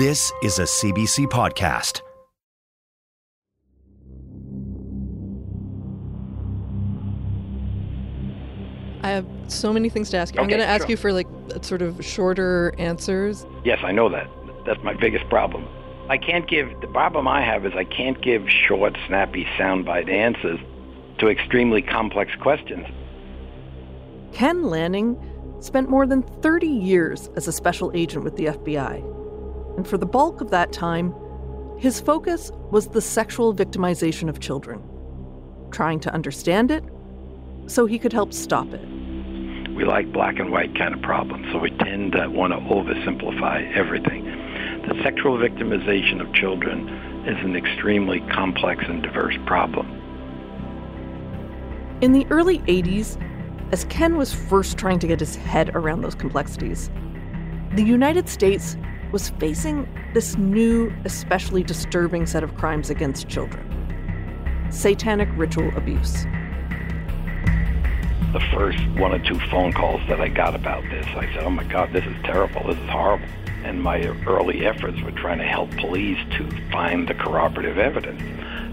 This is a CBC podcast. I have so many things to ask you. I'm going to ask sure. you for like sort of shorter answers. Yes, I know that. That's my biggest problem. I can't give, the problem I have is I can't give short, snappy, soundbite answers to extremely complex questions. Ken Lanning spent more than 30 years as a special agent with the FBI. And for the bulk of that time, his focus was the sexual victimization of children, trying to understand it so he could help stop it. We like black and white kind of problems, so we tend to want to oversimplify everything. The sexual victimization of children is an extremely complex and diverse problem. In the early 80s, as Ken was first trying to get his head around those complexities, the United States was facing this new, especially disturbing set of crimes against children satanic ritual abuse. the first one or two phone calls that I got about this, I said, oh my God, this is terrible. This is horrible. And my early efforts were trying to help police to find the corroborative evidence.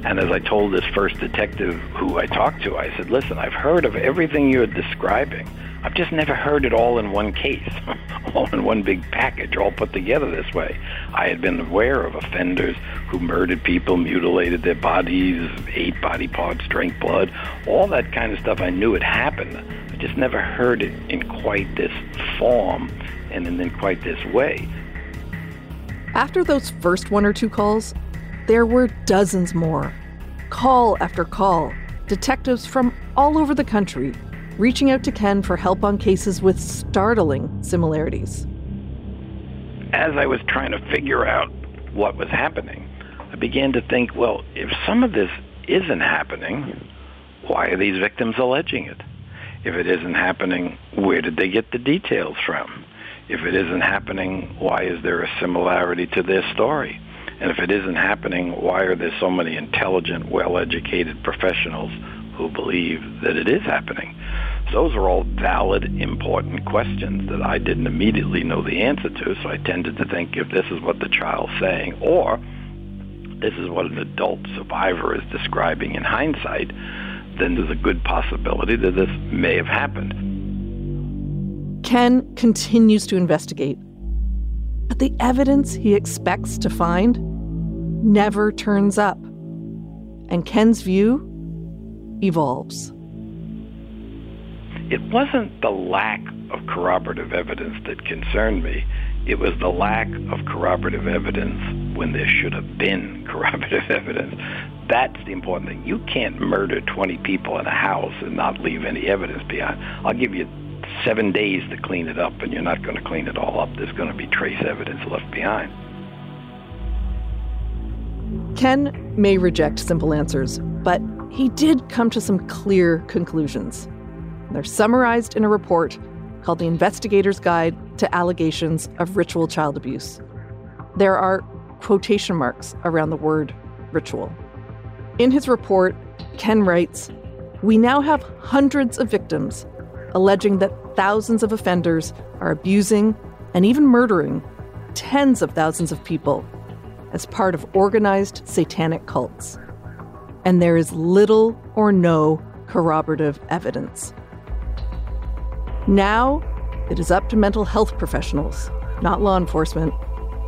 And as I told this first detective who I talked to, I said, listen, I've heard of everything you're describing. I've just never heard it all in one case, all in one big package, all put together this way. I had been aware of offenders who murdered people, mutilated their bodies, ate body parts, drank blood, all that kind of stuff. I knew it happened. I just never heard it in quite this form and in, quite this way. After those first one or two calls, there were dozens more. Call after call, detectives from all over the country reaching out to Ken for help on cases with startling similarities. as I was trying to figure out what was happening, I began to think, well, if some of this isn't happening, why are these victims alleging it? If it isn't happening, where did they get the details from? If it isn't happening, why is there a similarity to their story? And if it isn't happening, why are there so many intelligent, well-educated professionals who believe that it is happening? Those are all valid, important questions that I didn't immediately know the answer to, so I tended to think if this is what the child's saying, or this is what an adult survivor is describing in hindsight, then there's a good possibility that this may have happened. Ken continues to investigate, but the evidence he expects to find never turns up. And Ken's view evolves. It wasn't the lack of corroborative evidence that concerned me. It was the lack of corroborative evidence when there should have been corroborative evidence. That's the important thing. You can't murder 20 people in a house and not leave any evidence behind. I'll give you seven days to clean it up, and you're not going to clean it all up. There's going to be trace evidence left behind. Ken may reject simple answers, but he did come to some clear conclusions. They're summarized in a report called The Investigator's Guide to Allegations of Ritual Child Abuse. There are quotation marks around the word ritual. In his report, Ken writes We now have hundreds of victims alleging that thousands of offenders are abusing and even murdering tens of thousands of people as part of organized satanic cults. And there is little or no corroborative evidence. Now, it is up to mental health professionals, not law enforcement,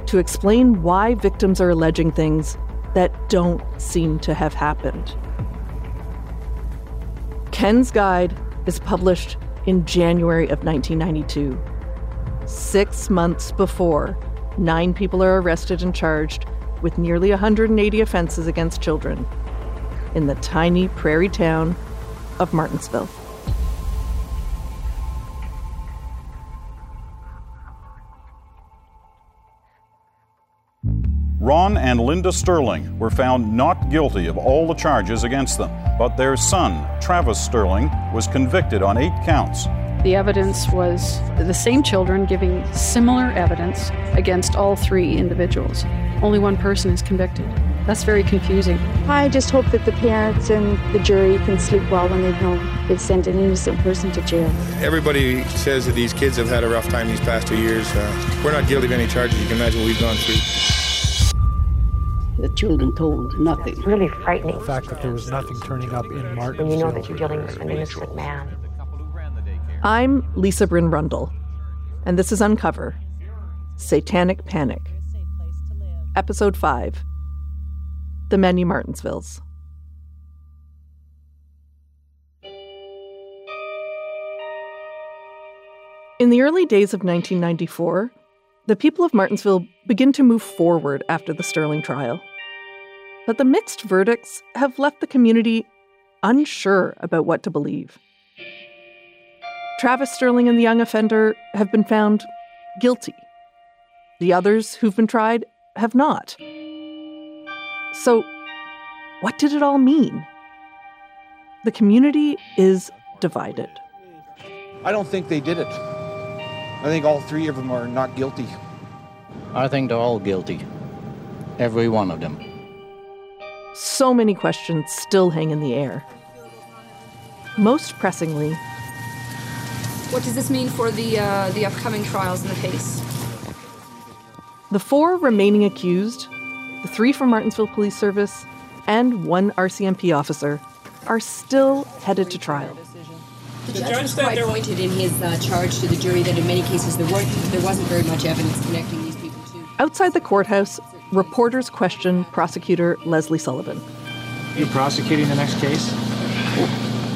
to explain why victims are alleging things that don't seem to have happened. Ken's Guide is published in January of 1992, six months before nine people are arrested and charged with nearly 180 offenses against children in the tiny prairie town of Martensville. Ron and Linda Sterling were found not guilty of all the charges against them, but their son, Travis Sterling, was convicted on eight counts. The evidence was the same children giving similar evidence against all three individuals. Only one person is convicted. That's very confusing. I just hope that the parents and the jury can sleep well when they know they've sent an innocent person to jail. Everybody says that these kids have had a rough time these past two years. Uh, we're not guilty of any charges. You can imagine what we've gone through. The children told nothing. It's really frightening. The fact that there was nothing turning up in Martin. When you know that you're dealing with an innocent man. I'm Lisa Bryn Rundle, and this is Uncover Satanic Panic. Episode 5 The Many Martensvilles. In the early days of 1994, the people of Martensville begin to move forward after the Sterling trial. But the mixed verdicts have left the community unsure about what to believe. Travis Sterling and the young offender have been found guilty. The others who've been tried have not. So, what did it all mean? The community is divided. I don't think they did it. I think all three of them are not guilty. I think they're all guilty. Every one of them. So many questions still hang in the air. Most pressingly, what does this mean for the uh, the upcoming trials in the case? The four remaining accused, the three from Martensville Police Service, and one RCMP officer, are still headed to trial. The, the judge was quite pointed in his uh, charge to the jury that in many cases there weren't there wasn't very much evidence connecting these people to. Outside the courthouse, reporters question prosecutor Leslie Sullivan. Are you prosecuting the next case?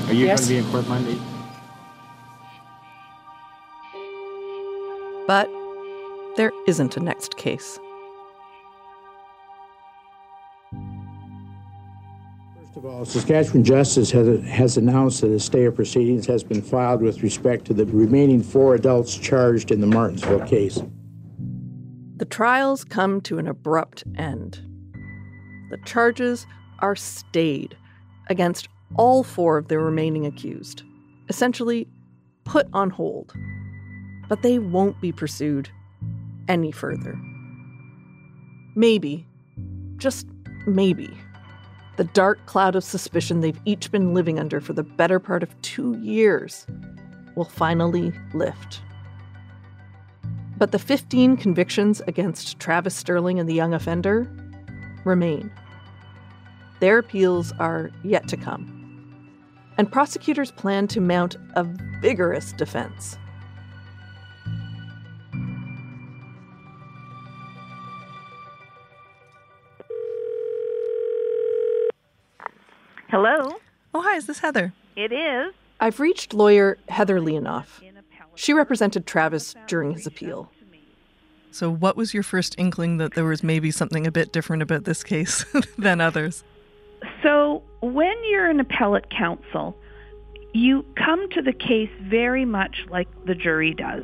Are you yes. going to be in court Monday? But there isn't a next case. First of all, Saskatchewan Justice has, has announced that a stay of proceedings has been filed with respect to the remaining four adults charged in the Martensville case. The trials come to an abrupt end. The charges are stayed against all four of the remaining accused, essentially put on hold but they won't be pursued any further. Maybe, just maybe, the dark cloud of suspicion they've each been living under for the better part of two years will finally lift. But the 15 convictions against Travis Sterling and the young offender remain. Their appeals are yet to come. And prosecutors plan to mount a vigorous defense. Hello. Oh, hi, is this Heather? It is. I've reached lawyer Heather Leonoff. She represented Travis during his appeal. So, what was your first inkling that there was maybe something a bit different about this case than others? So, when you're an appellate counsel, you come to the case very much like the jury does.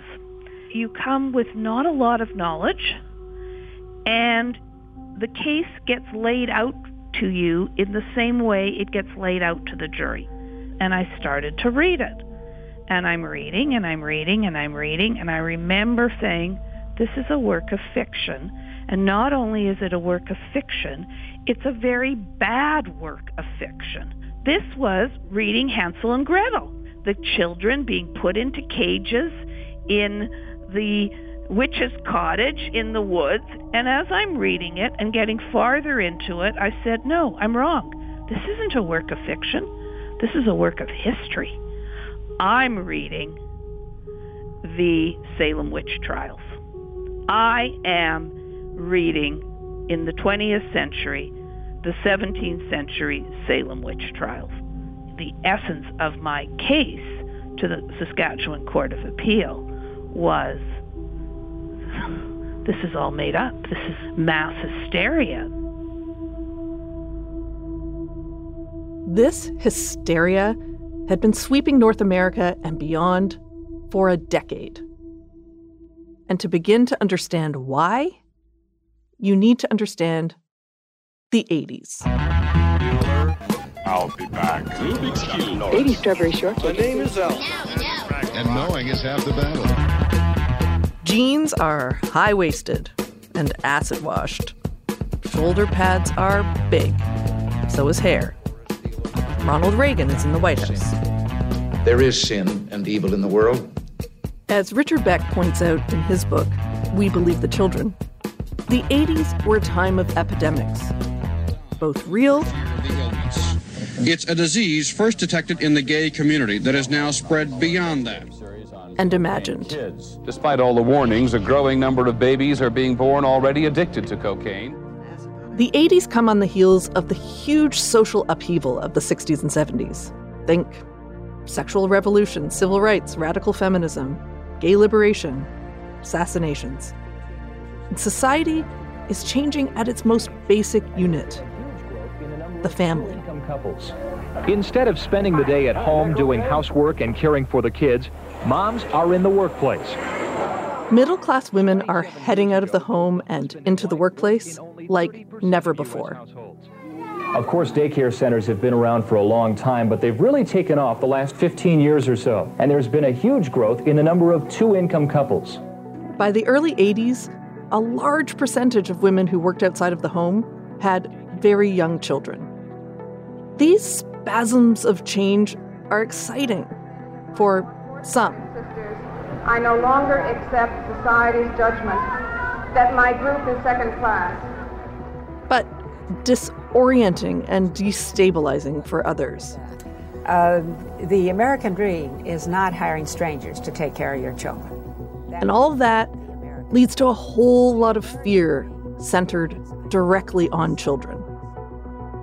You come with not a lot of knowledge, and the case gets laid out to you in the same way it gets laid out to the jury. And I started to read it. And I'm reading and I'm reading and I'm reading and I remember saying, this is a work of fiction. And not only is it a work of fiction, it's a very bad work of fiction. This was reading Hansel and Gretel, the children being put into cages in the witch's cottage in the woods. And as I'm reading it and getting farther into it, I said, no, I'm wrong. This isn't a work of fiction. This is a work of history. I'm reading the Salem witch trials. I am reading in the 20th century the 17th century Salem witch trials. The essence of my case to the Saskatchewan Court of Appeal was this is all made up. This is mass hysteria. This hysteria had been sweeping North America and beyond for a decade. And to begin to understand why, you need to understand the 80s. I'll be back. 80 strawberry shortcake. My name is Al. And knowing is half the battle. Jeans are high waisted and acid washed. Shoulder pads are big. So is hair. Ronald Reagan is in the White House. There is sin and evil in the world. As Richard Beck points out in his book, We Believe the Children, the 80s were a time of epidemics, both real It's a disease first detected in the gay community that has now spread beyond that. and imagined. Despite all the warnings, a growing number of babies are being born already addicted to cocaine. The 80s come on the heels of the huge social upheaval of the 60s and 70s. Think sexual revolution, civil rights, radical feminism, gay liberation, assassinations. And society is changing at its most basic unit the family. Instead of spending the day at home doing housework and caring for the kids, moms are in the workplace. Middle class women are heading out of the home and into the workplace like never before. Of course, daycare centers have been around for a long time, but they've really taken off the last 15 years or so. And there's been a huge growth in the number of two income couples. By the early 80s, a large percentage of women who worked outside of the home had very young children. These spasms of change are exciting for some. I no longer accept society's judgment that my group is second class. but disorienting and destabilizing for others. Uh, the American dream is not hiring strangers to take care of your children. And all of that leads to a whole lot of fear centered directly on children.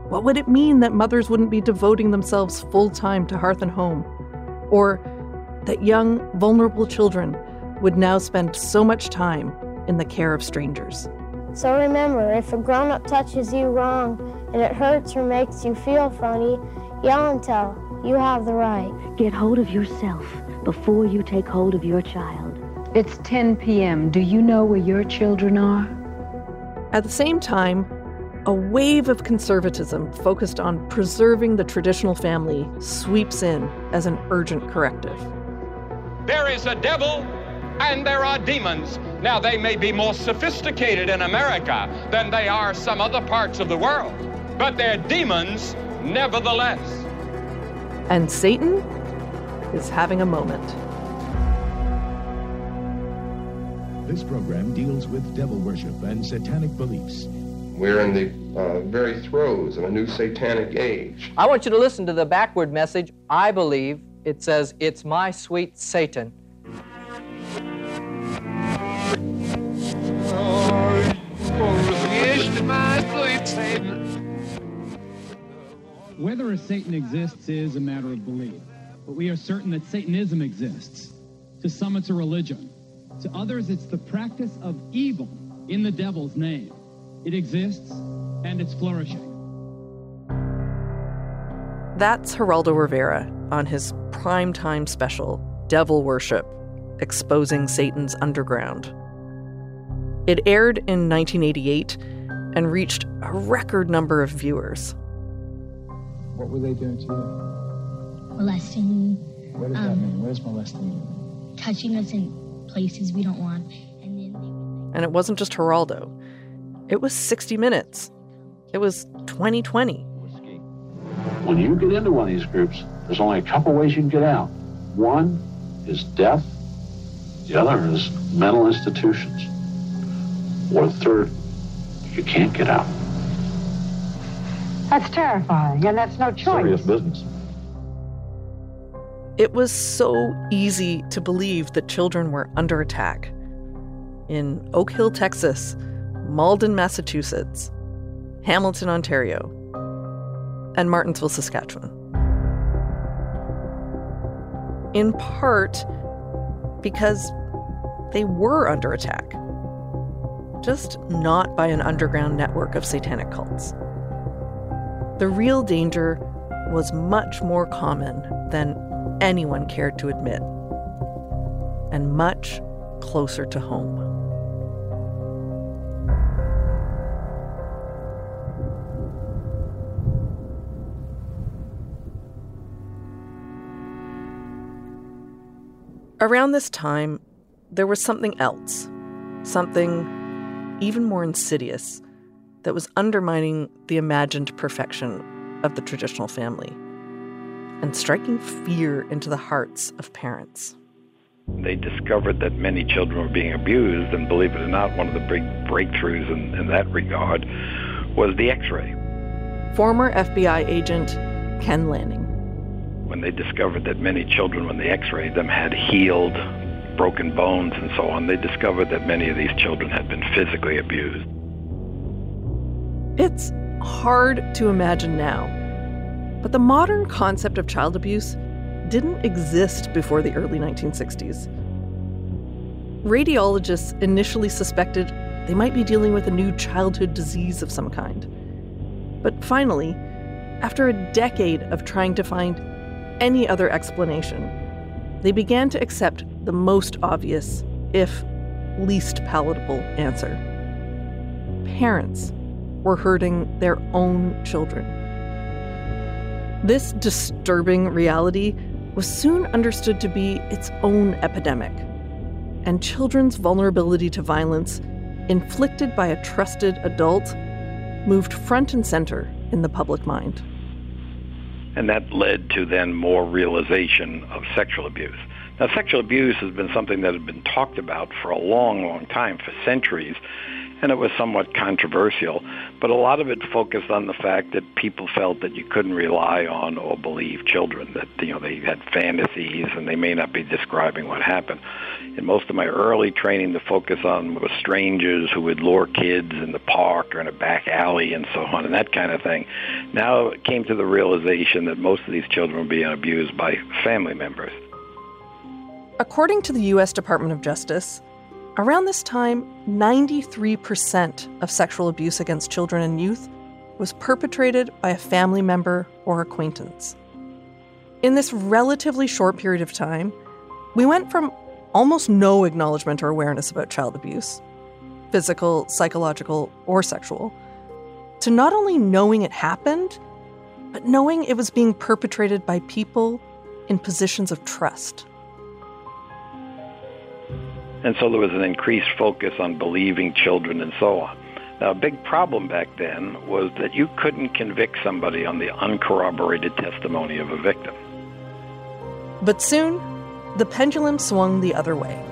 What would it mean that mothers wouldn't be devoting themselves full time to hearth and home? Or that young, vulnerable children would now spend so much time in the care of strangers? So remember, if a grown up touches you wrong and it hurts or makes you feel funny, yell and tell. You have the right. Get hold of yourself before you take hold of your child. It's 10 p.m. Do you know where your children are? At the same time, a wave of conservatism focused on preserving the traditional family sweeps in as an urgent corrective. There is a devil and there are demons. Now, they may be more sophisticated in America than they are some other parts of the world, but they're demons nevertheless. And Satan is having a moment. This program deals with devil worship and satanic beliefs. We're in the uh, very throes of a new satanic age. I want you to listen to the backward message. I believe it says, It's my sweet Satan. Whether a Satan exists is a matter of belief, but we are certain that Satanism exists. To some, it's a religion. To others, it's the practice of evil in the devil's name. It exists and it's flourishing. That's Geraldo Rivera on his primetime special, Devil Worship Exposing Satan's Underground. It aired in 1988 and reached a record number of viewers. What were they doing to you? molesting, What does that Um, mean? What does molesting mean? touching us in places we don't want. And it wasn't just Geraldo, it was 60 Minutes. It was 2020. When you get into one of these groups, there's only a couple ways you can get out. One is death, the other is mental institutions. Or third, you can't get out. That's terrifying, and that's no choice. Serious business. It was so easy to believe that children were under attack. In Oak Hill, Texas, Malden, Massachusetts, Hamilton, Ontario, and Martensville, Saskatchewan. In part because they were under attack, just not by an underground network of satanic cults. The real danger was much more common than anyone cared to admit, and much closer to home. Around this time, there was something else, something even more insidious that was undermining the imagined perfection of the traditional family and striking fear into the hearts of parents. They discovered that many children were being abused, and believe it or not, one of the big breakthroughs in, in that regard was the x ray. Former FBI agent Ken Lanning. When they discovered that many children, when they x rayed them, had healed broken bones and so on, they discovered that many of these children had been physically abused. It's hard to imagine now, but the modern concept of child abuse didn't exist before the early 1960s. Radiologists initially suspected they might be dealing with a new childhood disease of some kind. But finally, after a decade of trying to find any other explanation, they began to accept the most obvious, if least palatable, answer. Parents were hurting their own children. This disturbing reality was soon understood to be its own epidemic, and children's vulnerability to violence, inflicted by a trusted adult, moved front and center in the public mind. And that led to then more realization of sexual abuse. Now, sexual abuse has been something that had been talked about for a long, long time, for centuries, and it was somewhat controversial. But a lot of it focused on the fact that people felt that you couldn't rely on or believe children, that you know they had fantasies and they may not be describing what happened. In most of my early training, the focus on was strangers who would lure kids in the park or in a back alley and so on and that kind of thing. Now it came to the realization that most of these children were being abused by family members. According to the U.S. Department of Justice, around this time, 93% of sexual abuse against children and youth was perpetrated by a family member or acquaintance. In this relatively short period of time, we went from almost no acknowledgement or awareness about child abuse, physical, psychological, or sexual, to not only knowing it happened, but knowing it was being perpetrated by people in positions of trust. And so there was an increased focus on believing children and so on. Now, a big problem back then was that you couldn't convict somebody on the uncorroborated testimony of a victim. But soon, the pendulum swung the other way.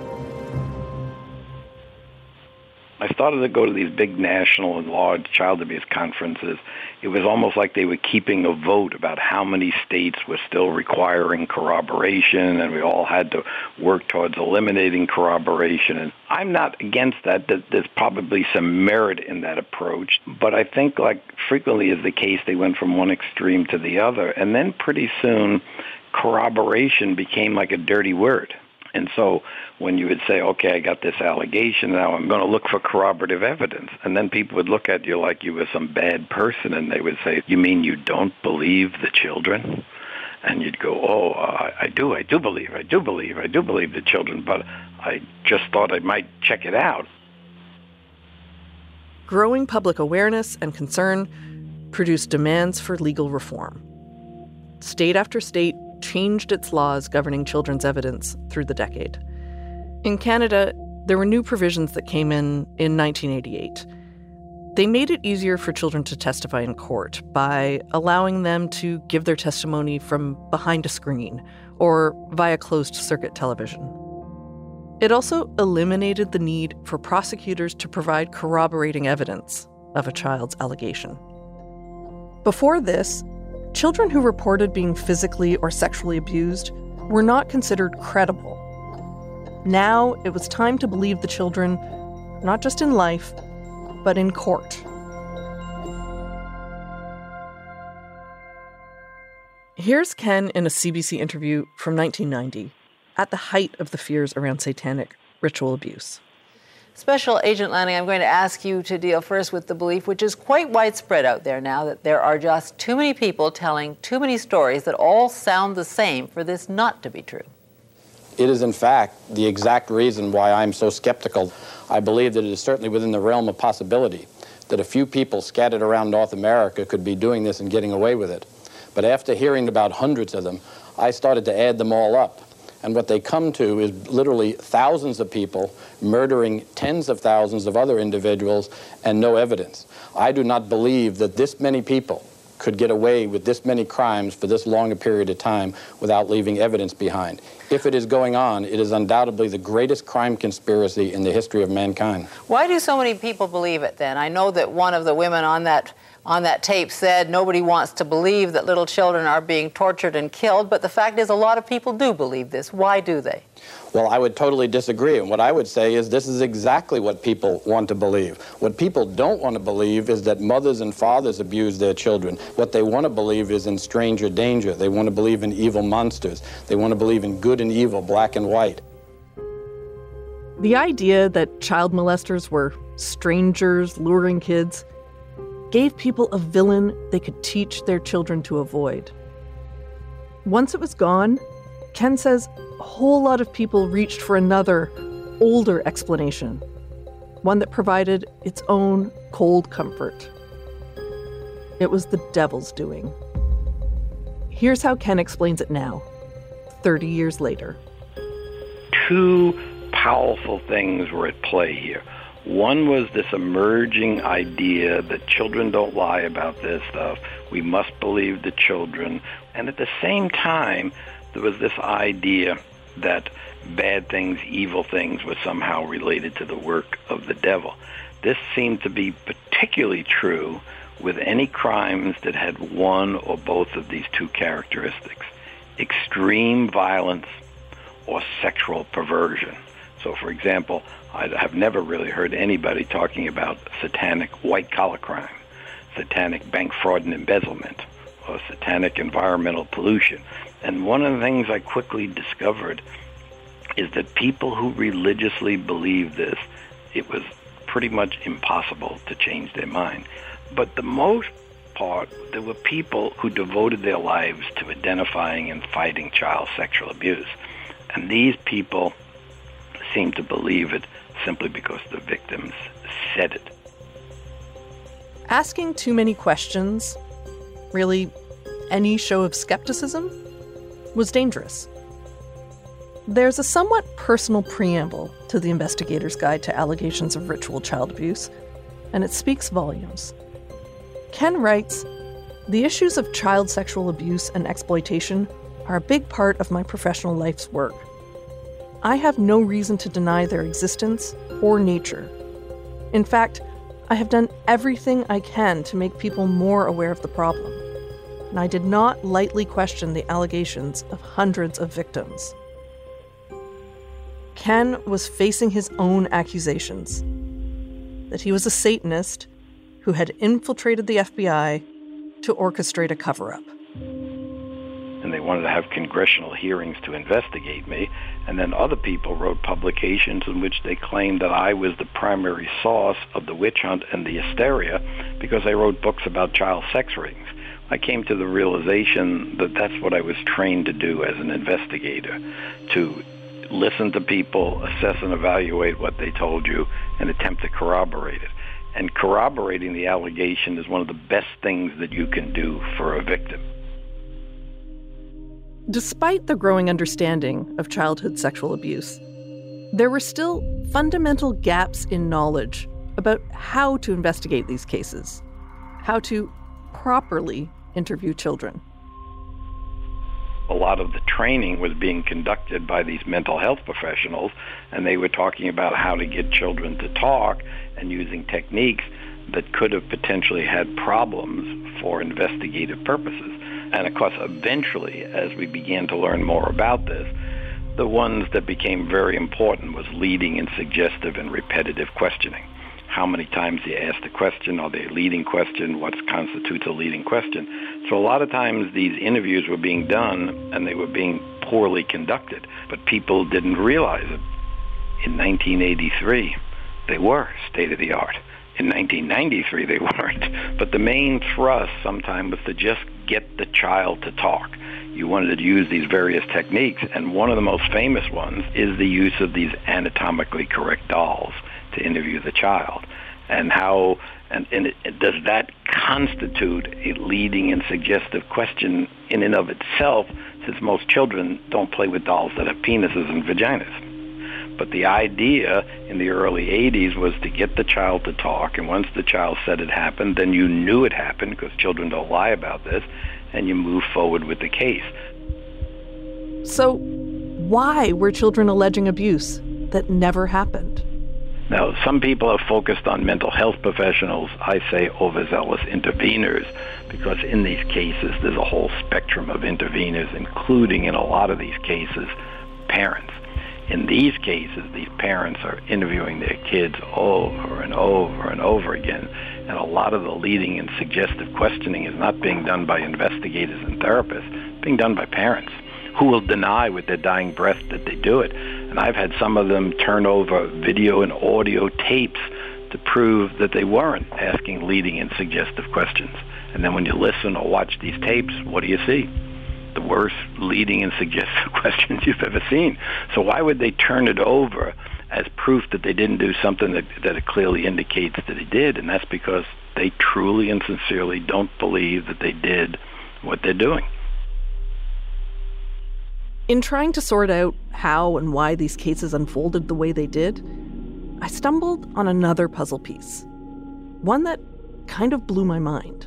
I started to go to these big national and large child abuse conferences. It was almost like they were keeping a vote about how many states were still requiring corroboration, and we all had to work towards eliminating corroboration. And I'm not against that. There's probably some merit in that approach, but I think, like frequently is the case, they went from one extreme to the other, and then pretty soon, corroboration became like a dirty word. And so when you would say, okay, I got this allegation, now I'm going to look for corroborative evidence. And then people would look at you like you were some bad person and they would say, you mean you don't believe the children? And you'd go, oh, uh, I do, I do believe, I do believe, I do believe the children, but I just thought I might check it out. Growing public awareness and concern produced demands for legal reform. State after state changed its laws governing children's evidence through the decade. In Canada, there were new provisions that came in in 1988. They made it easier for children to testify in court by allowing them to give their testimony from behind a screen or via closed circuit television. It also eliminated the need for prosecutors to provide corroborating evidence of a child's allegation. Before this, children who reported being physically or sexually abused were not considered credible. Now it was time to believe the children, not just in life, but in court. Here's Ken in a CBC interview from 1990, at the height of the fears around satanic ritual abuse. Special Agent Lanning, I'm going to ask you to deal first with the belief, which is quite widespread out there now, that there are just too many people telling too many stories that all sound the same for this not to be true. It is, in fact, the exact reason why I'm so skeptical. I believe that it is certainly within the realm of possibility that a few people scattered around North America could be doing this and getting away with it. But after hearing about hundreds of them, I started to add them all up. And what they come to is literally thousands of people murdering tens of thousands of other individuals and no evidence. I do not believe that this many people could get away with this many crimes for this long a period of time without leaving evidence behind. If it is going on, it is undoubtedly the greatest crime conspiracy in the history of mankind. Why do so many people believe it then? I know that one of the women on that on that tape said nobody wants to believe that little children are being tortured and killed, but the fact is a lot of people do believe this. Why do they? Well, I would totally disagree. And what I would say is this is exactly what people want to believe. What people don't want to believe is that mothers and fathers abuse their children. What they want to believe is in stranger danger. They want to believe in evil monsters. They want to believe in good and evil, black and white. The idea that child molesters were strangers luring kids gave people a villain they could teach their children to avoid. Once it was gone, Ken says a whole lot of people reached for another, older explanation, one that provided its own cold comfort. It was the devil's doing. Here's how Ken explains it now, 30 years later. Two powerful things were at play here. One was this emerging idea that children don't lie about this stuff. We must believe the children. And at the same time, there was this idea that bad things, evil things, were somehow related to the work of the devil. This seemed to be particularly true with any crimes that had one or both of these two characteristics extreme violence or sexual perversion. So, for example, I have never really heard anybody talking about satanic white collar crime, satanic bank fraud and embezzlement, or satanic environmental pollution. And one of the things I quickly discovered is that people who religiously believe this, it was pretty much impossible to change their mind. But the most part, there were people who devoted their lives to identifying and fighting child sexual abuse. And these people seemed to believe it simply because the victims said it. Asking too many questions, really any show of skepticism, was dangerous. There's a somewhat personal preamble to the investigator's guide to allegations of ritual child abuse, and it speaks volumes. Ken writes The issues of child sexual abuse and exploitation are a big part of my professional life's work. I have no reason to deny their existence or nature. In fact, I have done everything I can to make people more aware of the problem, and I did not lightly question the allegations of hundreds of victims. Ken was facing his own accusations that he was a Satanist who had infiltrated the FBI to orchestrate a cover up and they wanted to have congressional hearings to investigate me. And then other people wrote publications in which they claimed that I was the primary source of the witch hunt and the hysteria because I wrote books about child sex rings. I came to the realization that that's what I was trained to do as an investigator, to listen to people, assess and evaluate what they told you, and attempt to corroborate it. And corroborating the allegation is one of the best things that you can do for a victim. Despite the growing understanding of childhood sexual abuse, there were still fundamental gaps in knowledge about how to investigate these cases, how to properly interview children. A lot of the training was being conducted by these mental health professionals, and they were talking about how to get children to talk and using techniques that could have potentially had problems for investigative purposes. And of course, eventually, as we began to learn more about this, the ones that became very important was leading and suggestive and repetitive questioning. How many times you ask the question? Are they a leading question? What constitutes a leading question? So a lot of times these interviews were being done and they were being poorly conducted, but people didn't realize it. In 1983, they were state of the art. In 1993, they weren't. But the main thrust sometimes was to just get the child to talk. You wanted to use these various techniques, and one of the most famous ones is the use of these anatomically correct dolls to interview the child. And how, and, and it, does that constitute a leading and suggestive question in and of itself since most children don't play with dolls that have penises and vaginas. But the idea in the early 80s was to get the child to talk, and once the child said it happened, then you knew it happened because children don't lie about this, and you move forward with the case. So, why were children alleging abuse that never happened? Now, some people have focused on mental health professionals. I say overzealous interveners because in these cases there's a whole spectrum of interveners, including in a lot of these cases, parents. In these cases, these parents are interviewing their kids over and over and over again, and a lot of the leading and suggestive questioning is not being done by investigators and therapists, being done by parents who will deny with their dying breath that they do it. And I've had some of them turn over video and audio tapes to prove that they weren't asking leading and suggestive questions. And then when you listen or watch these tapes, what do you see? The worst leading and suggestive questions you've ever seen. So why would they turn it over as proof that they didn't do something that, that it clearly indicates that they did? And that's because they truly and sincerely don't believe that they did what they're doing. In trying to sort out how and why these cases unfolded the way they did, I stumbled on another puzzle piece. One that kind of blew my mind.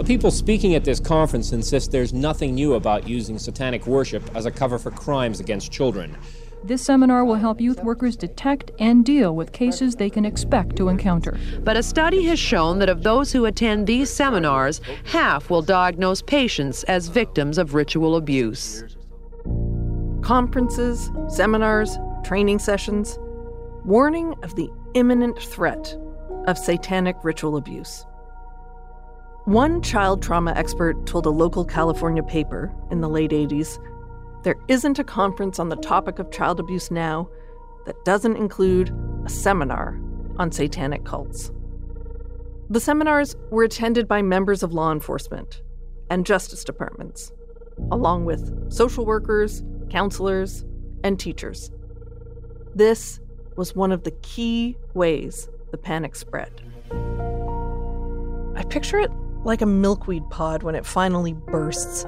The people speaking at this conference insist there's nothing new about using satanic worship as a cover for crimes against children. This seminar will help youth workers detect and deal with cases they can expect to encounter. But a study has shown that of those who attend these seminars, half will diagnose patients as victims of ritual abuse. Conferences, seminars, training sessions, warning of the imminent threat of satanic ritual abuse. One child trauma expert told a local California paper in the late 80s there isn't a conference on the topic of child abuse now that doesn't include a seminar on satanic cults. The seminars were attended by members of law enforcement and justice departments, along with social workers, counselors, and teachers. This was one of the key ways the panic spread. I picture it like a milkweed pod when it finally bursts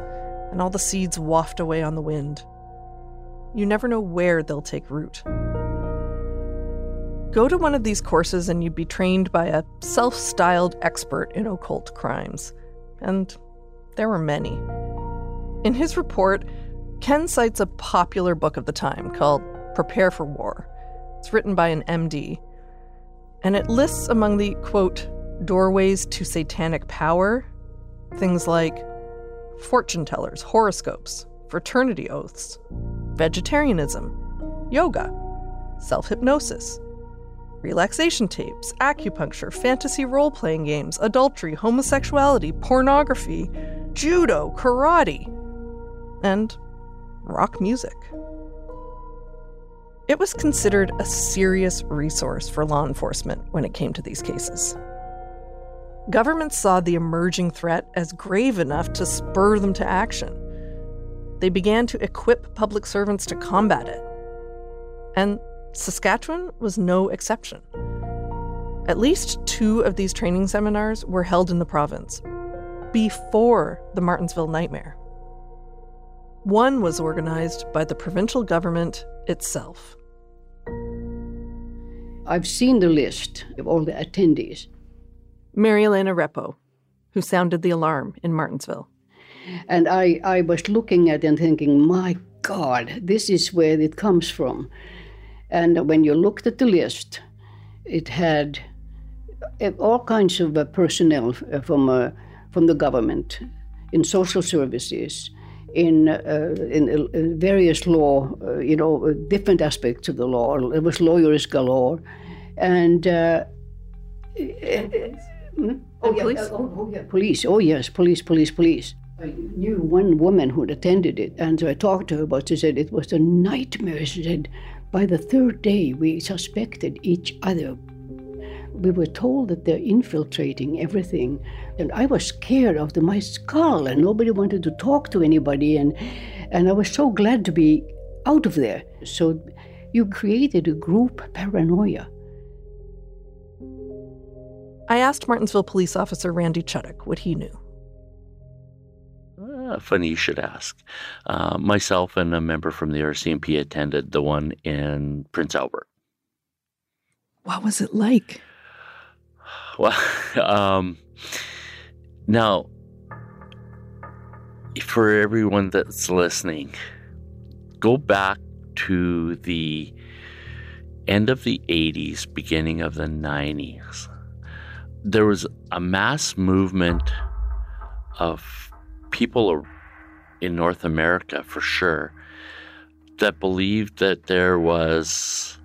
and all the seeds waft away on the wind. You never know where they'll take root. Go to one of these courses and you'd be trained by a self styled expert in occult crimes. And there were many. In his report, Ken cites a popular book of the time called Prepare for War. It's written by an MD. And it lists among the, quote, doorways to satanic power. Things like fortune tellers, horoscopes, fraternity oaths, vegetarianism, yoga, self hypnosis, relaxation tapes, acupuncture, fantasy role playing games, adultery, homosexuality, pornography, judo, karate, and rock music. It was considered a serious resource for law enforcement when it came to these cases. Governments saw the emerging threat as grave enough to spur them to action. They began to equip public servants to combat it. And Saskatchewan was no exception. At least two of these training seminars were held in the province before the Martensville nightmare. One was organized by the provincial government itself. I've seen the list of all the attendees. Mary Elena Repo, who sounded the alarm in Martensville. And I, I was looking at it and thinking, my God, this is where it comes from. And when you looked at the list, it had uh, all kinds of uh, personnel uh, from, uh, from the government, in social services, in, uh, in, various law, uh, you know, different aspects of the law. It was lawyers galore. And Hmm? Oh, yeah, police? Uh, oh, oh, yeah, police. Oh, yes, police, police, police. I knew one woman who attended it, and so I talked to her about it. She said it was a nightmare. She said, by the third day, we suspected each other. We were told that they're infiltrating everything, and I was scared of the, my skull, and nobody wanted to talk to anybody, and and I was so glad to be out of there. So, you created a group paranoia. I asked Martensville police officer Randy Chuddock what he knew. Uh, funny you should ask. Uh, myself and a member from the RCMP attended the one in Prince Albert. What was it like? Well, um, now, for everyone that's listening, go back to the end of the 80s, beginning of the 90s. There was a mass movement of people in North America, for sure, that believed that there was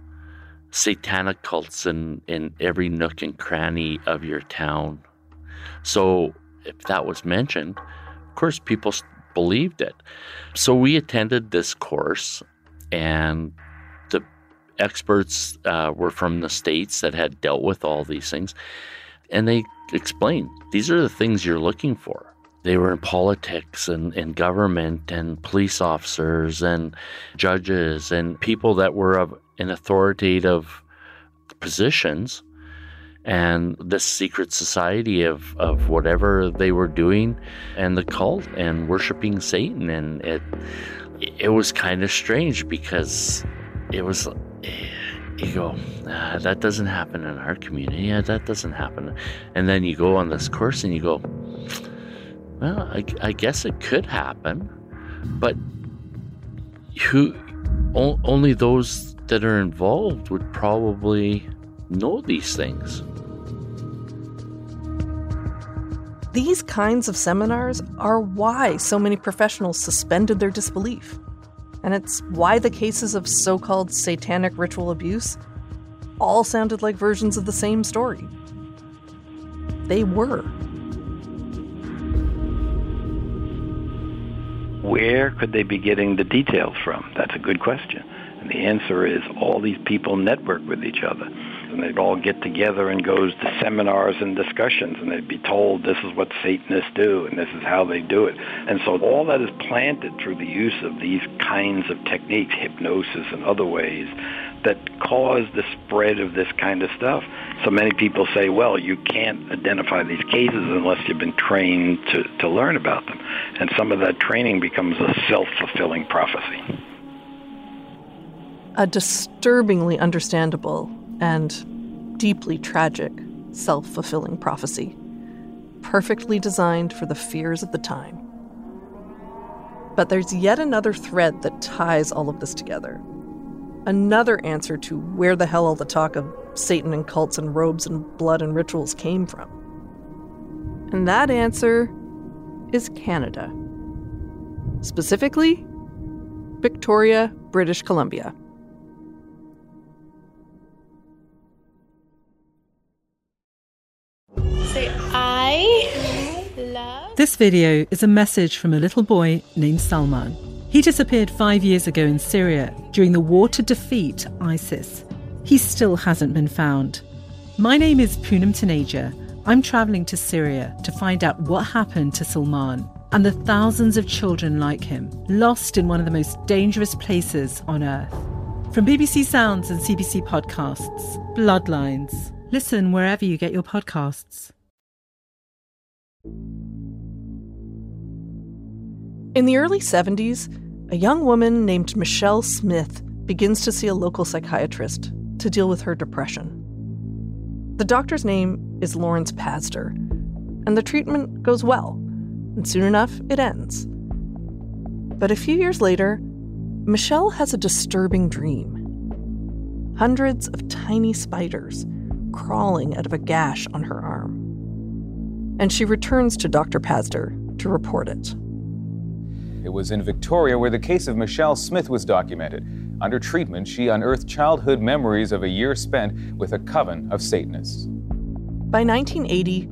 satanic cults in, in every nook and cranny of your town. So if that was mentioned, of course, people believed it. So we attended this course, and the experts uh, were from the states that had dealt with all these things, and they explained these are the things you're looking for. They were in politics and, and government and police officers and judges and people that were of in authoritative positions and the secret society of, of whatever they were doing and the cult and worshiping Satan. And it, it was kind of strange because it was, you go, ah, that doesn't happen in our community. Yeah, that doesn't happen. And then you go on this course and you go, well, I, I guess it could happen, but who, o- only those that are involved would probably know these things. These kinds of seminars are why so many professionals suspended their disbelief. And it's why the cases of so called satanic ritual abuse all sounded like versions of the same story. They were. Where could they be getting the details from? That's a good question. And the answer is all these people network with each other. And they'd all get together and go to seminars and discussions, and they'd be told this is what Satanists do, and this is how they do it. And so all that is planted through the use of these kinds of techniques, hypnosis and other ways, that cause the spread of this kind of stuff. So many people say, well, you can't identify these cases unless you've been trained to, to learn about them. And some of that training becomes a self-fulfilling prophecy a disturbingly understandable and deeply tragic self fulfilling prophecy, perfectly designed for the fears of the time. But there's yet another thread that ties all of this together. Another answer to where the hell all the talk of Satan and cults and robes and blood and rituals came from. And that answer is Canada. Specifically, Victoria, British Columbia. This video is a message from a little boy named Salman. He disappeared five years ago in Syria during the war to defeat ISIS. He still hasn't been found. My name is Poonam Taneja. I'm traveling to Syria to find out what happened to Salman and the thousands of children like him, lost in one of the most dangerous places on earth. From BBC Sounds and CBC Podcasts, Bloodlines. Listen wherever you get your podcasts. In the early 70s, a young woman named Michelle Smith begins to see a local psychiatrist to deal with her depression. The doctor's name is Lawrence Pazder, and the treatment goes well, and soon enough it ends. But a few years later, Michelle has a disturbing dream. Hundreds of tiny spiders crawling out of a gash on her arm. And she returns to Dr. Pazder to report it. It was in Victoria where the case of Michelle Smith was documented. Under treatment, she unearthed childhood memories of a year spent with a coven of Satanists. By 1980,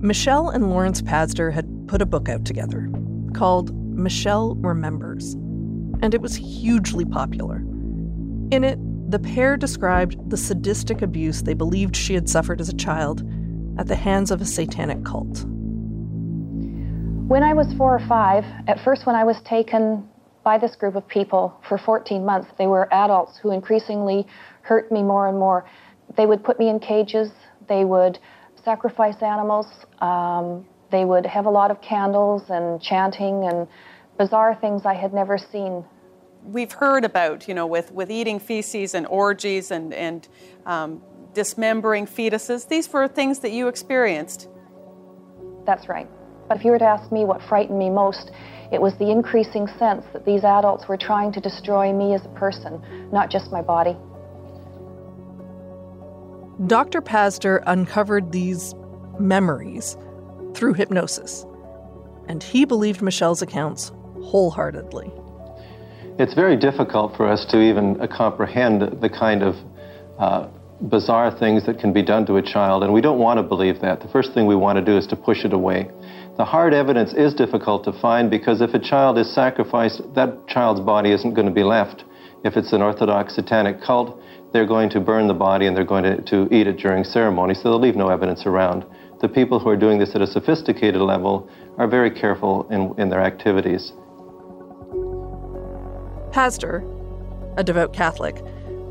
Michelle and Lawrence Pazder had put a book out together called Michelle Remembers, and it was hugely popular. In it, the pair described the sadistic abuse they believed she had suffered as a child at the hands of a satanic cult. When I was four or five, at first, when I was taken by this group of people for 14 months, they were adults who increasingly hurt me more and more. They would put me in cages, they would sacrifice animals, um, they would have a lot of candles and chanting and bizarre things I had never seen. We've heard about, you know, with, with eating feces and orgies and, and um, dismembering fetuses. These were things that you experienced. That's right. But if you were to ask me what frightened me most, it was the increasing sense that these adults were trying to destroy me as a person, not just my body. Dr. Pazder uncovered these memories through hypnosis, and he believed Michelle's accounts wholeheartedly. It's very difficult for us to even uh, comprehend the kind of uh, bizarre things that can be done to a child, and we don't want to believe that. The first thing we want to do is to push it away. The hard evidence is difficult to find because if a child is sacrificed, that child's body isn't going to be left. If it's an Orthodox satanic cult, they're going to burn the body and they're going to, to eat it during ceremony, so they'll leave no evidence around. The people who are doing this at a sophisticated level are very careful in, in their activities. Pazder, a devout Catholic,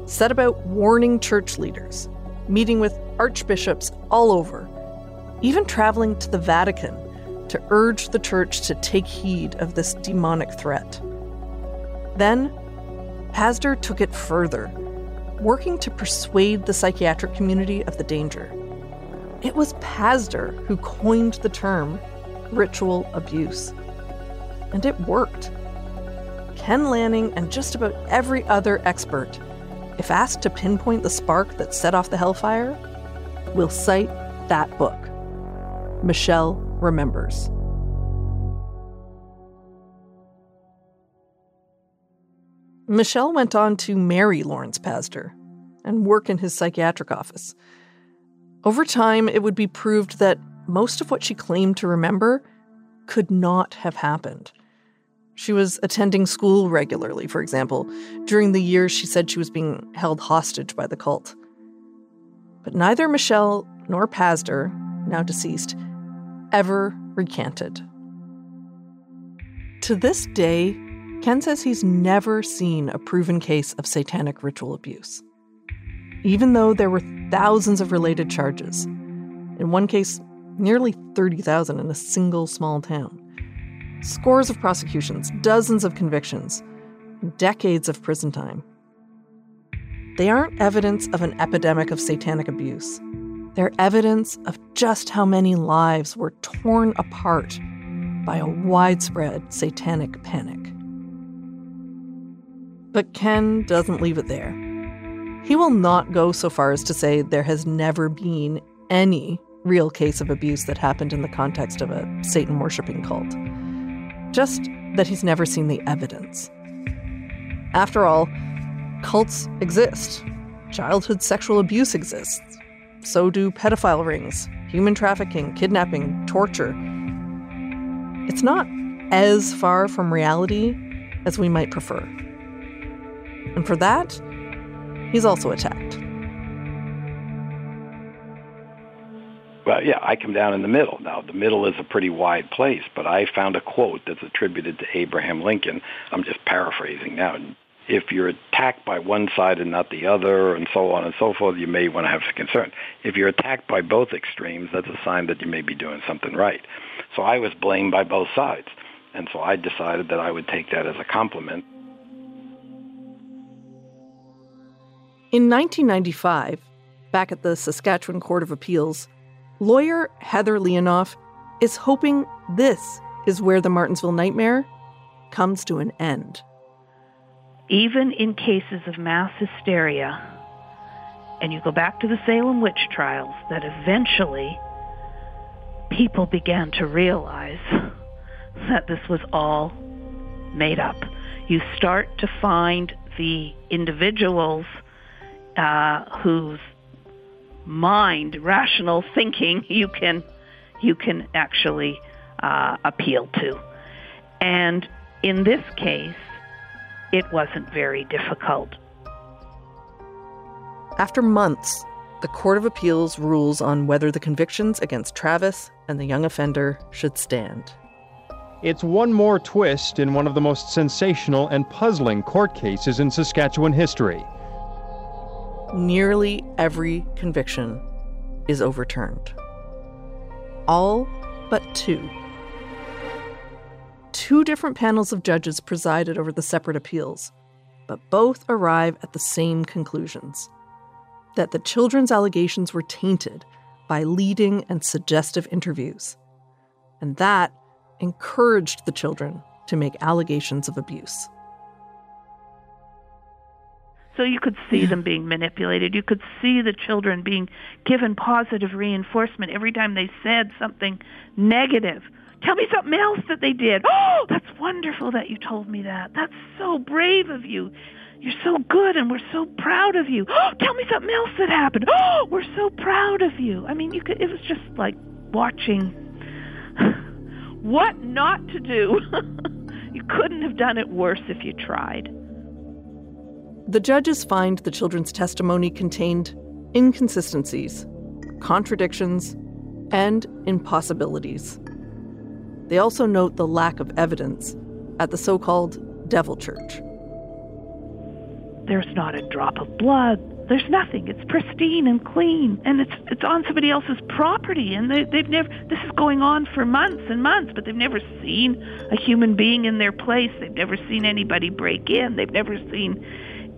set about warning church leaders, meeting with archbishops all over, even traveling to the Vatican to urge the church to take heed of this demonic threat. Then, Pazder took it further, working to persuade the psychiatric community of the danger. It was Pazder who coined the term ritual abuse. And it worked. Ken Lanning and just about every other expert, if asked to pinpoint the spark that set off the hellfire, will cite that book. Michelle remembers. Michelle went on to marry Lawrence Pazder and work in his psychiatric office. Over time, it would be proved that most of what she claimed to remember could not have happened. She was attending school regularly, for example, during the years she said she was being held hostage by the cult. But neither Michelle nor Pazder, now deceased, ever recanted. To this day, Ken says he's never seen a proven case of satanic ritual abuse. Even though there were thousands of related charges, in one case, nearly 30,000 in a single small town, scores of prosecutions, dozens of convictions, decades of prison time. They aren't evidence of an epidemic of satanic abuse. They're evidence of just how many lives were torn apart by a widespread satanic panic. But Ken doesn't leave it there. He will not go so far as to say there has never been any real case of abuse that happened in the context of a Satan worshipping cult. Just that he's never seen the evidence. After all, cults exist. Childhood sexual abuse exists. So do pedophile rings, human trafficking, kidnapping, torture. It's not as far from reality as we might prefer. And for that, he's also attacked. Well, yeah, I come down in the middle. Now, the middle is a pretty wide place, but I found a quote that's attributed to Abraham Lincoln. I'm just paraphrasing now. If you're attacked by one side and not the other, and so on and so forth, you may want to have some concern. If you're attacked by both extremes, that's a sign that you may be doing something right. So I was blamed by both sides. And so I decided that I would take that as a compliment. In 1995, back at the Saskatchewan Court of Appeals, lawyer Heather Leonoff is hoping this is where the Martensville nightmare comes to an end. Even in cases of mass hysteria, and you go back to the Salem witch trials, that eventually people began to realize that this was all made up. You start to find the individuals uh, whose mind, rational thinking, you can you can actually uh, appeal to. And in this case, it wasn't very difficult. After months, the Court of Appeals rules on whether the convictions against Travis and the young offender should stand. It's one more twist in one of the most sensational and puzzling court cases in Saskatchewan history. Nearly every conviction is overturned. All but two. Two different panels of judges presided over the separate appeals, but both arrive at the same conclusions that the children's allegations were tainted by leading and suggestive interviews. And that encouraged the children to make allegations of abuse. So you could see them being manipulated. You could see the children being given positive reinforcement every time they said something negative. Tell me something else that they did. Oh, that's wonderful that you told me that. That's so brave of you. You're so good and we're so proud of you. Oh, tell me something else that happened. Oh, we're so proud of you. I mean, you could it was just like watching what not to do. you couldn't have done it worse if you tried. The judges find the children's testimony contained inconsistencies, contradictions, and impossibilities. They also note the lack of evidence at the so called Devil Church. There's not a drop of blood. There's nothing. It's pristine and clean, and it's it's on somebody else's property, and they, they've never. This is going on for months and months, but they've never seen a human being in their place. They've never seen anybody break in. They've never seen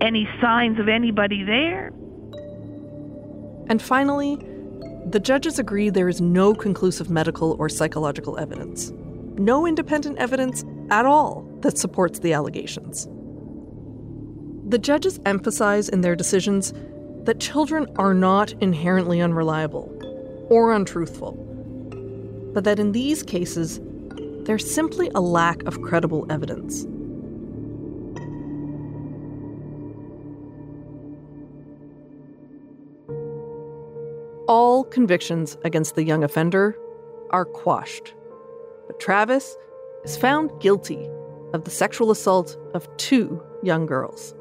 any signs of anybody there. And finally, the judges agree there is no conclusive medical or psychological evidence, no independent evidence at all that supports the allegations. The judges emphasize in their decisions that children are not inherently unreliable or untruthful, but that in these cases, there's simply a lack of credible evidence. all convictions against the young offender are quashed. But Travis is found guilty of the sexual assault of two young girls.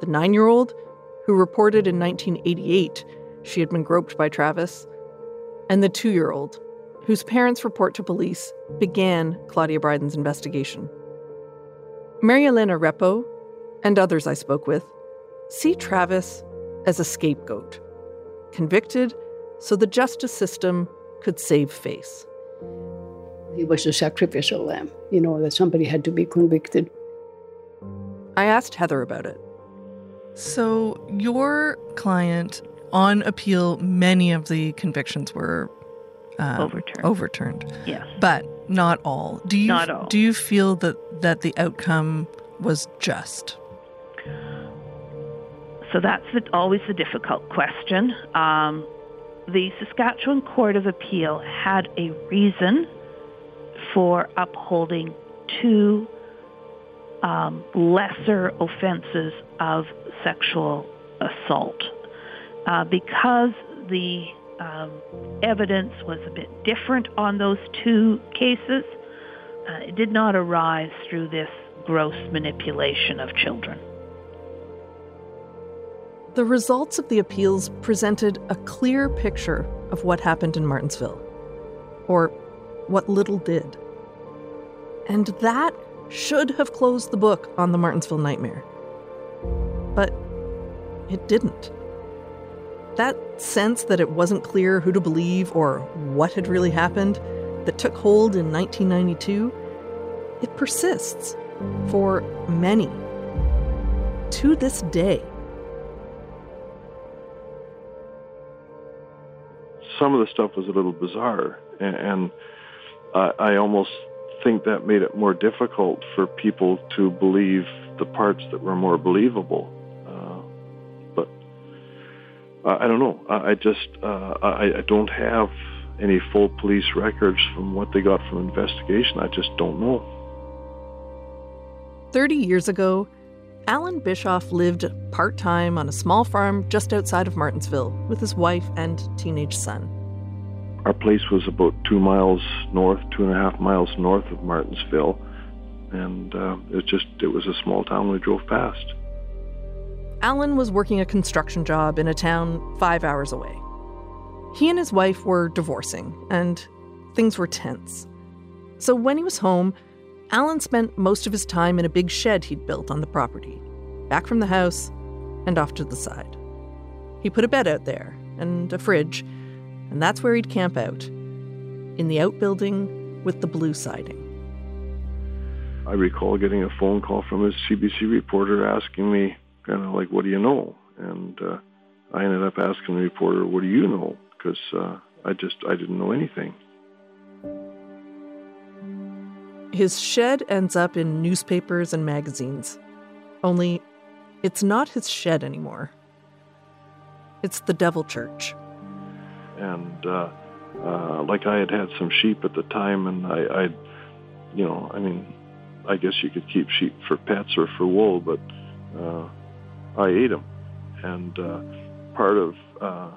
The nine year old, who reported in 1988 she had been groped by Travis, and the two year old, whose parents' report to police began Claudia Bryden's investigation. Marjaleena Repo and others I spoke with see Travis as a scapegoat convicted so the justice system could save face. He was a sacrificial lamb, you know, that somebody had to be convicted. I asked Heather about it. So, your client, on appeal, many of the convictions were um, overturned. Overturned. Yes. But not all. Do you Not all. do you feel that that the outcome was just? So that's the, always the difficult question. Um, the Saskatchewan Court of Appeal had a reason for upholding two um, lesser offenses of sexual assault uh, because the um, evidence was a bit different on those two cases. Uh, it did not arise through this gross manipulation of children. The results of the appeals presented a clear picture of what happened in Martensville, or what little did. And that should have closed the book on the Martensville nightmare. But it didn't. That sense that it wasn't clear who to believe or what had really happened that took hold in 1992, it persists for many. To this day. some of the stuff was a little bizarre, and, I almost think that made it more difficult for people to believe the parts that were more believable. Uh, but uh, I don't know. I, I just uh, I, I don't have any full police records from what they got from investigation. I just don't know. 30 years ago, Alan Bischoff lived part time on a small farm just outside of Martensville with his wife and teenage son. Our place was about two miles north, two and a half miles north of Martensville, and uh, it just it was a small town. We drove past. Alan was working a construction job in a town five hours away. He and his wife were divorcing, and things were tense. So when he was home, Alan spent most of his time in a big shed he'd built on the property, back from the house and off to the side. He put a bed out there and a fridge, and that's where he'd camp out in the outbuilding with the blue siding. I recall getting a phone call from a CBC reporter asking me, kind of like, "What do you know?" And uh, I ended up asking the reporter, "What do you know?" Because uh, I just I didn't know anything. His shed ends up in newspapers and magazines. Only, it's not his shed anymore. It's the Devil Church. And uh, uh, like I had had some sheep at the time, and I, I, you know, I mean, I guess you could keep sheep for pets or for wool, but uh, I ate them. And uh, part of uh,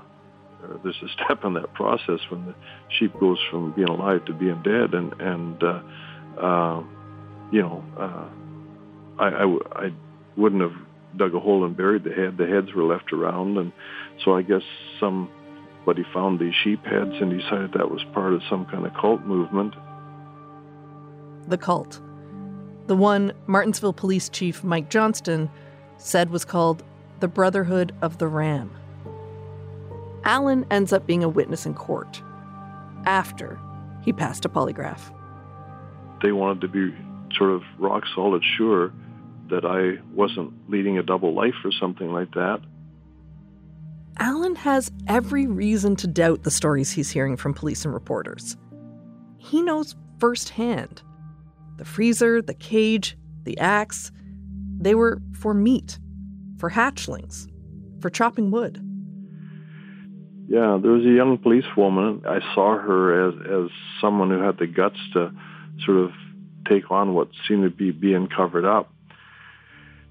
there's a step in that process when the sheep goes from being alive to being dead, and and uh, uh, you know, uh, I, wouldn't have dug a hole and buried the head. The heads were left around, and so I guess somebody found these sheep heads and decided that was part of some kind of cult movement. The cult. The one Martensville Police Chief Mike Johnston said was called the Brotherhood of the Ram. Alan ends up being a witness in court after he passed a polygraph. They wanted to be sort of rock solid sure that I wasn't leading a double life or something like that. Alan has every reason to doubt the stories he's hearing from police and reporters. He knows firsthand the freezer, the cage, the axe, they were for meat, for hatchlings, for chopping wood. Yeah, there was a young policewoman. I saw her as as someone who had the guts to sort of take on what seemed to be being covered up.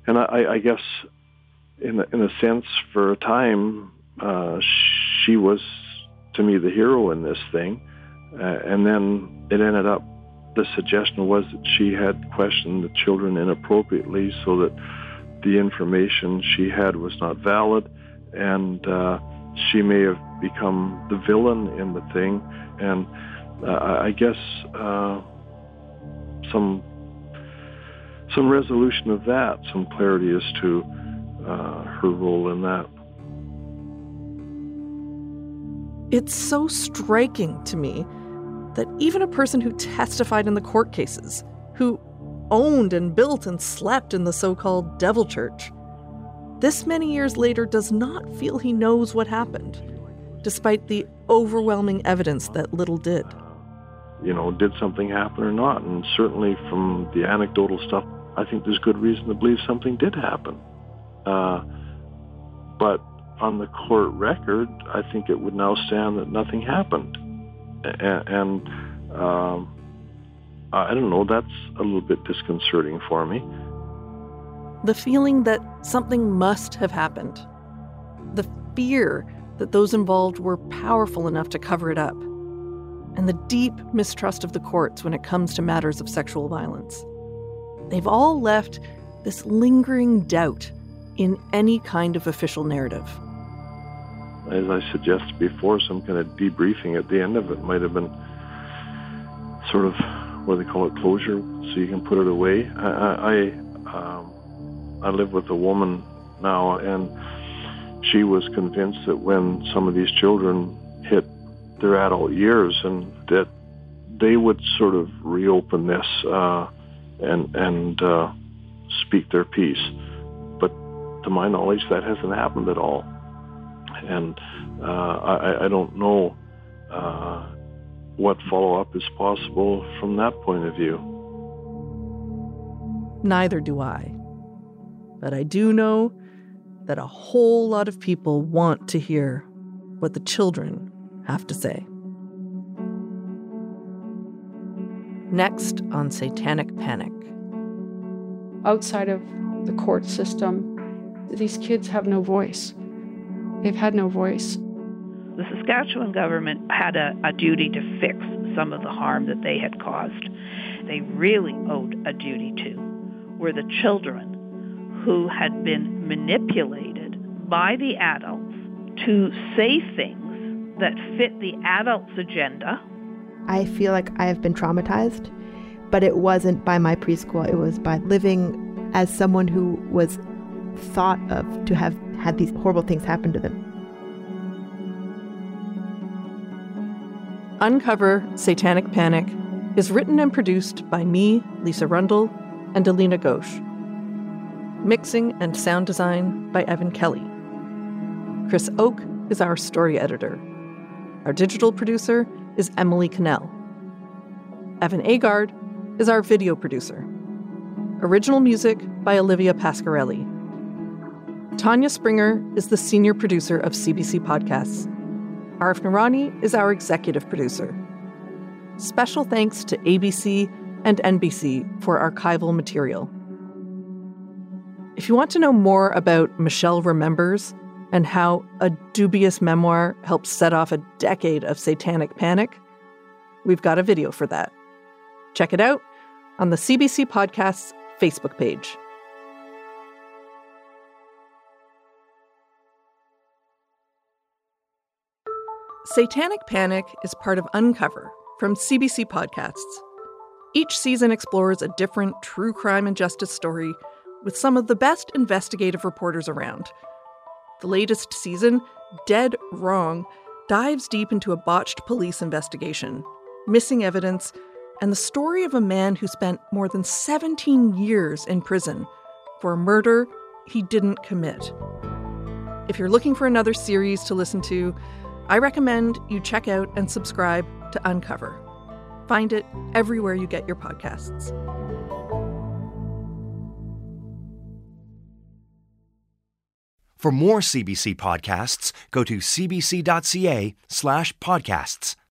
And I, I guess, in in a sense, for a time, uh, she was to me the hero in this thing. Uh, and then it ended up, the suggestion was that she had questioned the children inappropriately so that the information she had was not valid. And uh, she may have become the villain in the thing. And uh, I guess uh, some some resolution of that, some clarity as to uh, her role in that. It's so striking to me that even a person who testified in the court cases, who owned and built and slept in the so called Devil Church, this many years later does not feel he knows what happened, despite the overwhelming evidence that little did you know, did something happen or not. And certainly from the anecdotal stuff, I think there's good reason to believe something did happen. Uh, but on the court record, I think it would now stand that nothing happened. And, and um, I don't know, that's a little bit disconcerting for me. The feeling that something must have happened. The fear that those involved were powerful enough to cover it up and the deep mistrust of the courts when it comes to matters of sexual violence. They've all left this lingering doubt in any kind of official narrative. As I suggested before, some kind of debriefing at the end of it might have been sort of what they call it closure, so you can put it away. I I, um, I live with a woman now, and she was convinced that when some of these children hit their adult years, and that they would sort of reopen this uh, and and uh, speak their piece. But to my knowledge, that hasn't happened at all, and uh, I, I, don't know uh, what follow up is possible from that point of view. Neither do I. But I do know that a whole lot of people want to hear what the children have to say. Next on Satanic Panic. Outside of the court system, these kids have no voice. They've had no voice. The Saskatchewan government had a, a duty to fix some of the harm that they had caused. They really owed a duty to were the children who had been manipulated by the adults to say things that fit the adult's agenda. I feel like I have been traumatized, but it wasn't by my preschool. It was by living as someone who was thought of to have had these horrible things happen to them. Uncover Satanic Panic is written and produced by me, Lisa Rundle, and Alina Ghosh. Mixing and sound design by Evan Kelly. Chris Oke is our story editor. Our digital producer is Emily Cannell. Evan Agard is our video producer. Original music by Olivia Pasquarelli. Tanya Springer is the senior producer of CBC Podcasts. Arif Noorani is our executive producer. Special thanks to ABC and NBC for archival material. If you want to know more about Michelle Remembers and how a dubious memoir helped set off a decade of satanic panic, we've got a video for that. Check it out on the CBC Podcasts Facebook page. Satanic Panic is part of Uncover from CBC Podcasts. Each season explores a different true crime and justice story with some of the best investigative reporters around. The latest season, Dead Wrong, dives deep into a botched police investigation, missing evidence, and the story of a man who spent more than 17 years in prison for a murder he didn't commit. If you're looking for another series to listen to, I recommend you check out and subscribe to Uncover. Find it everywhere you get your podcasts. For more CBC podcasts, go to cbc.ca slash podcasts.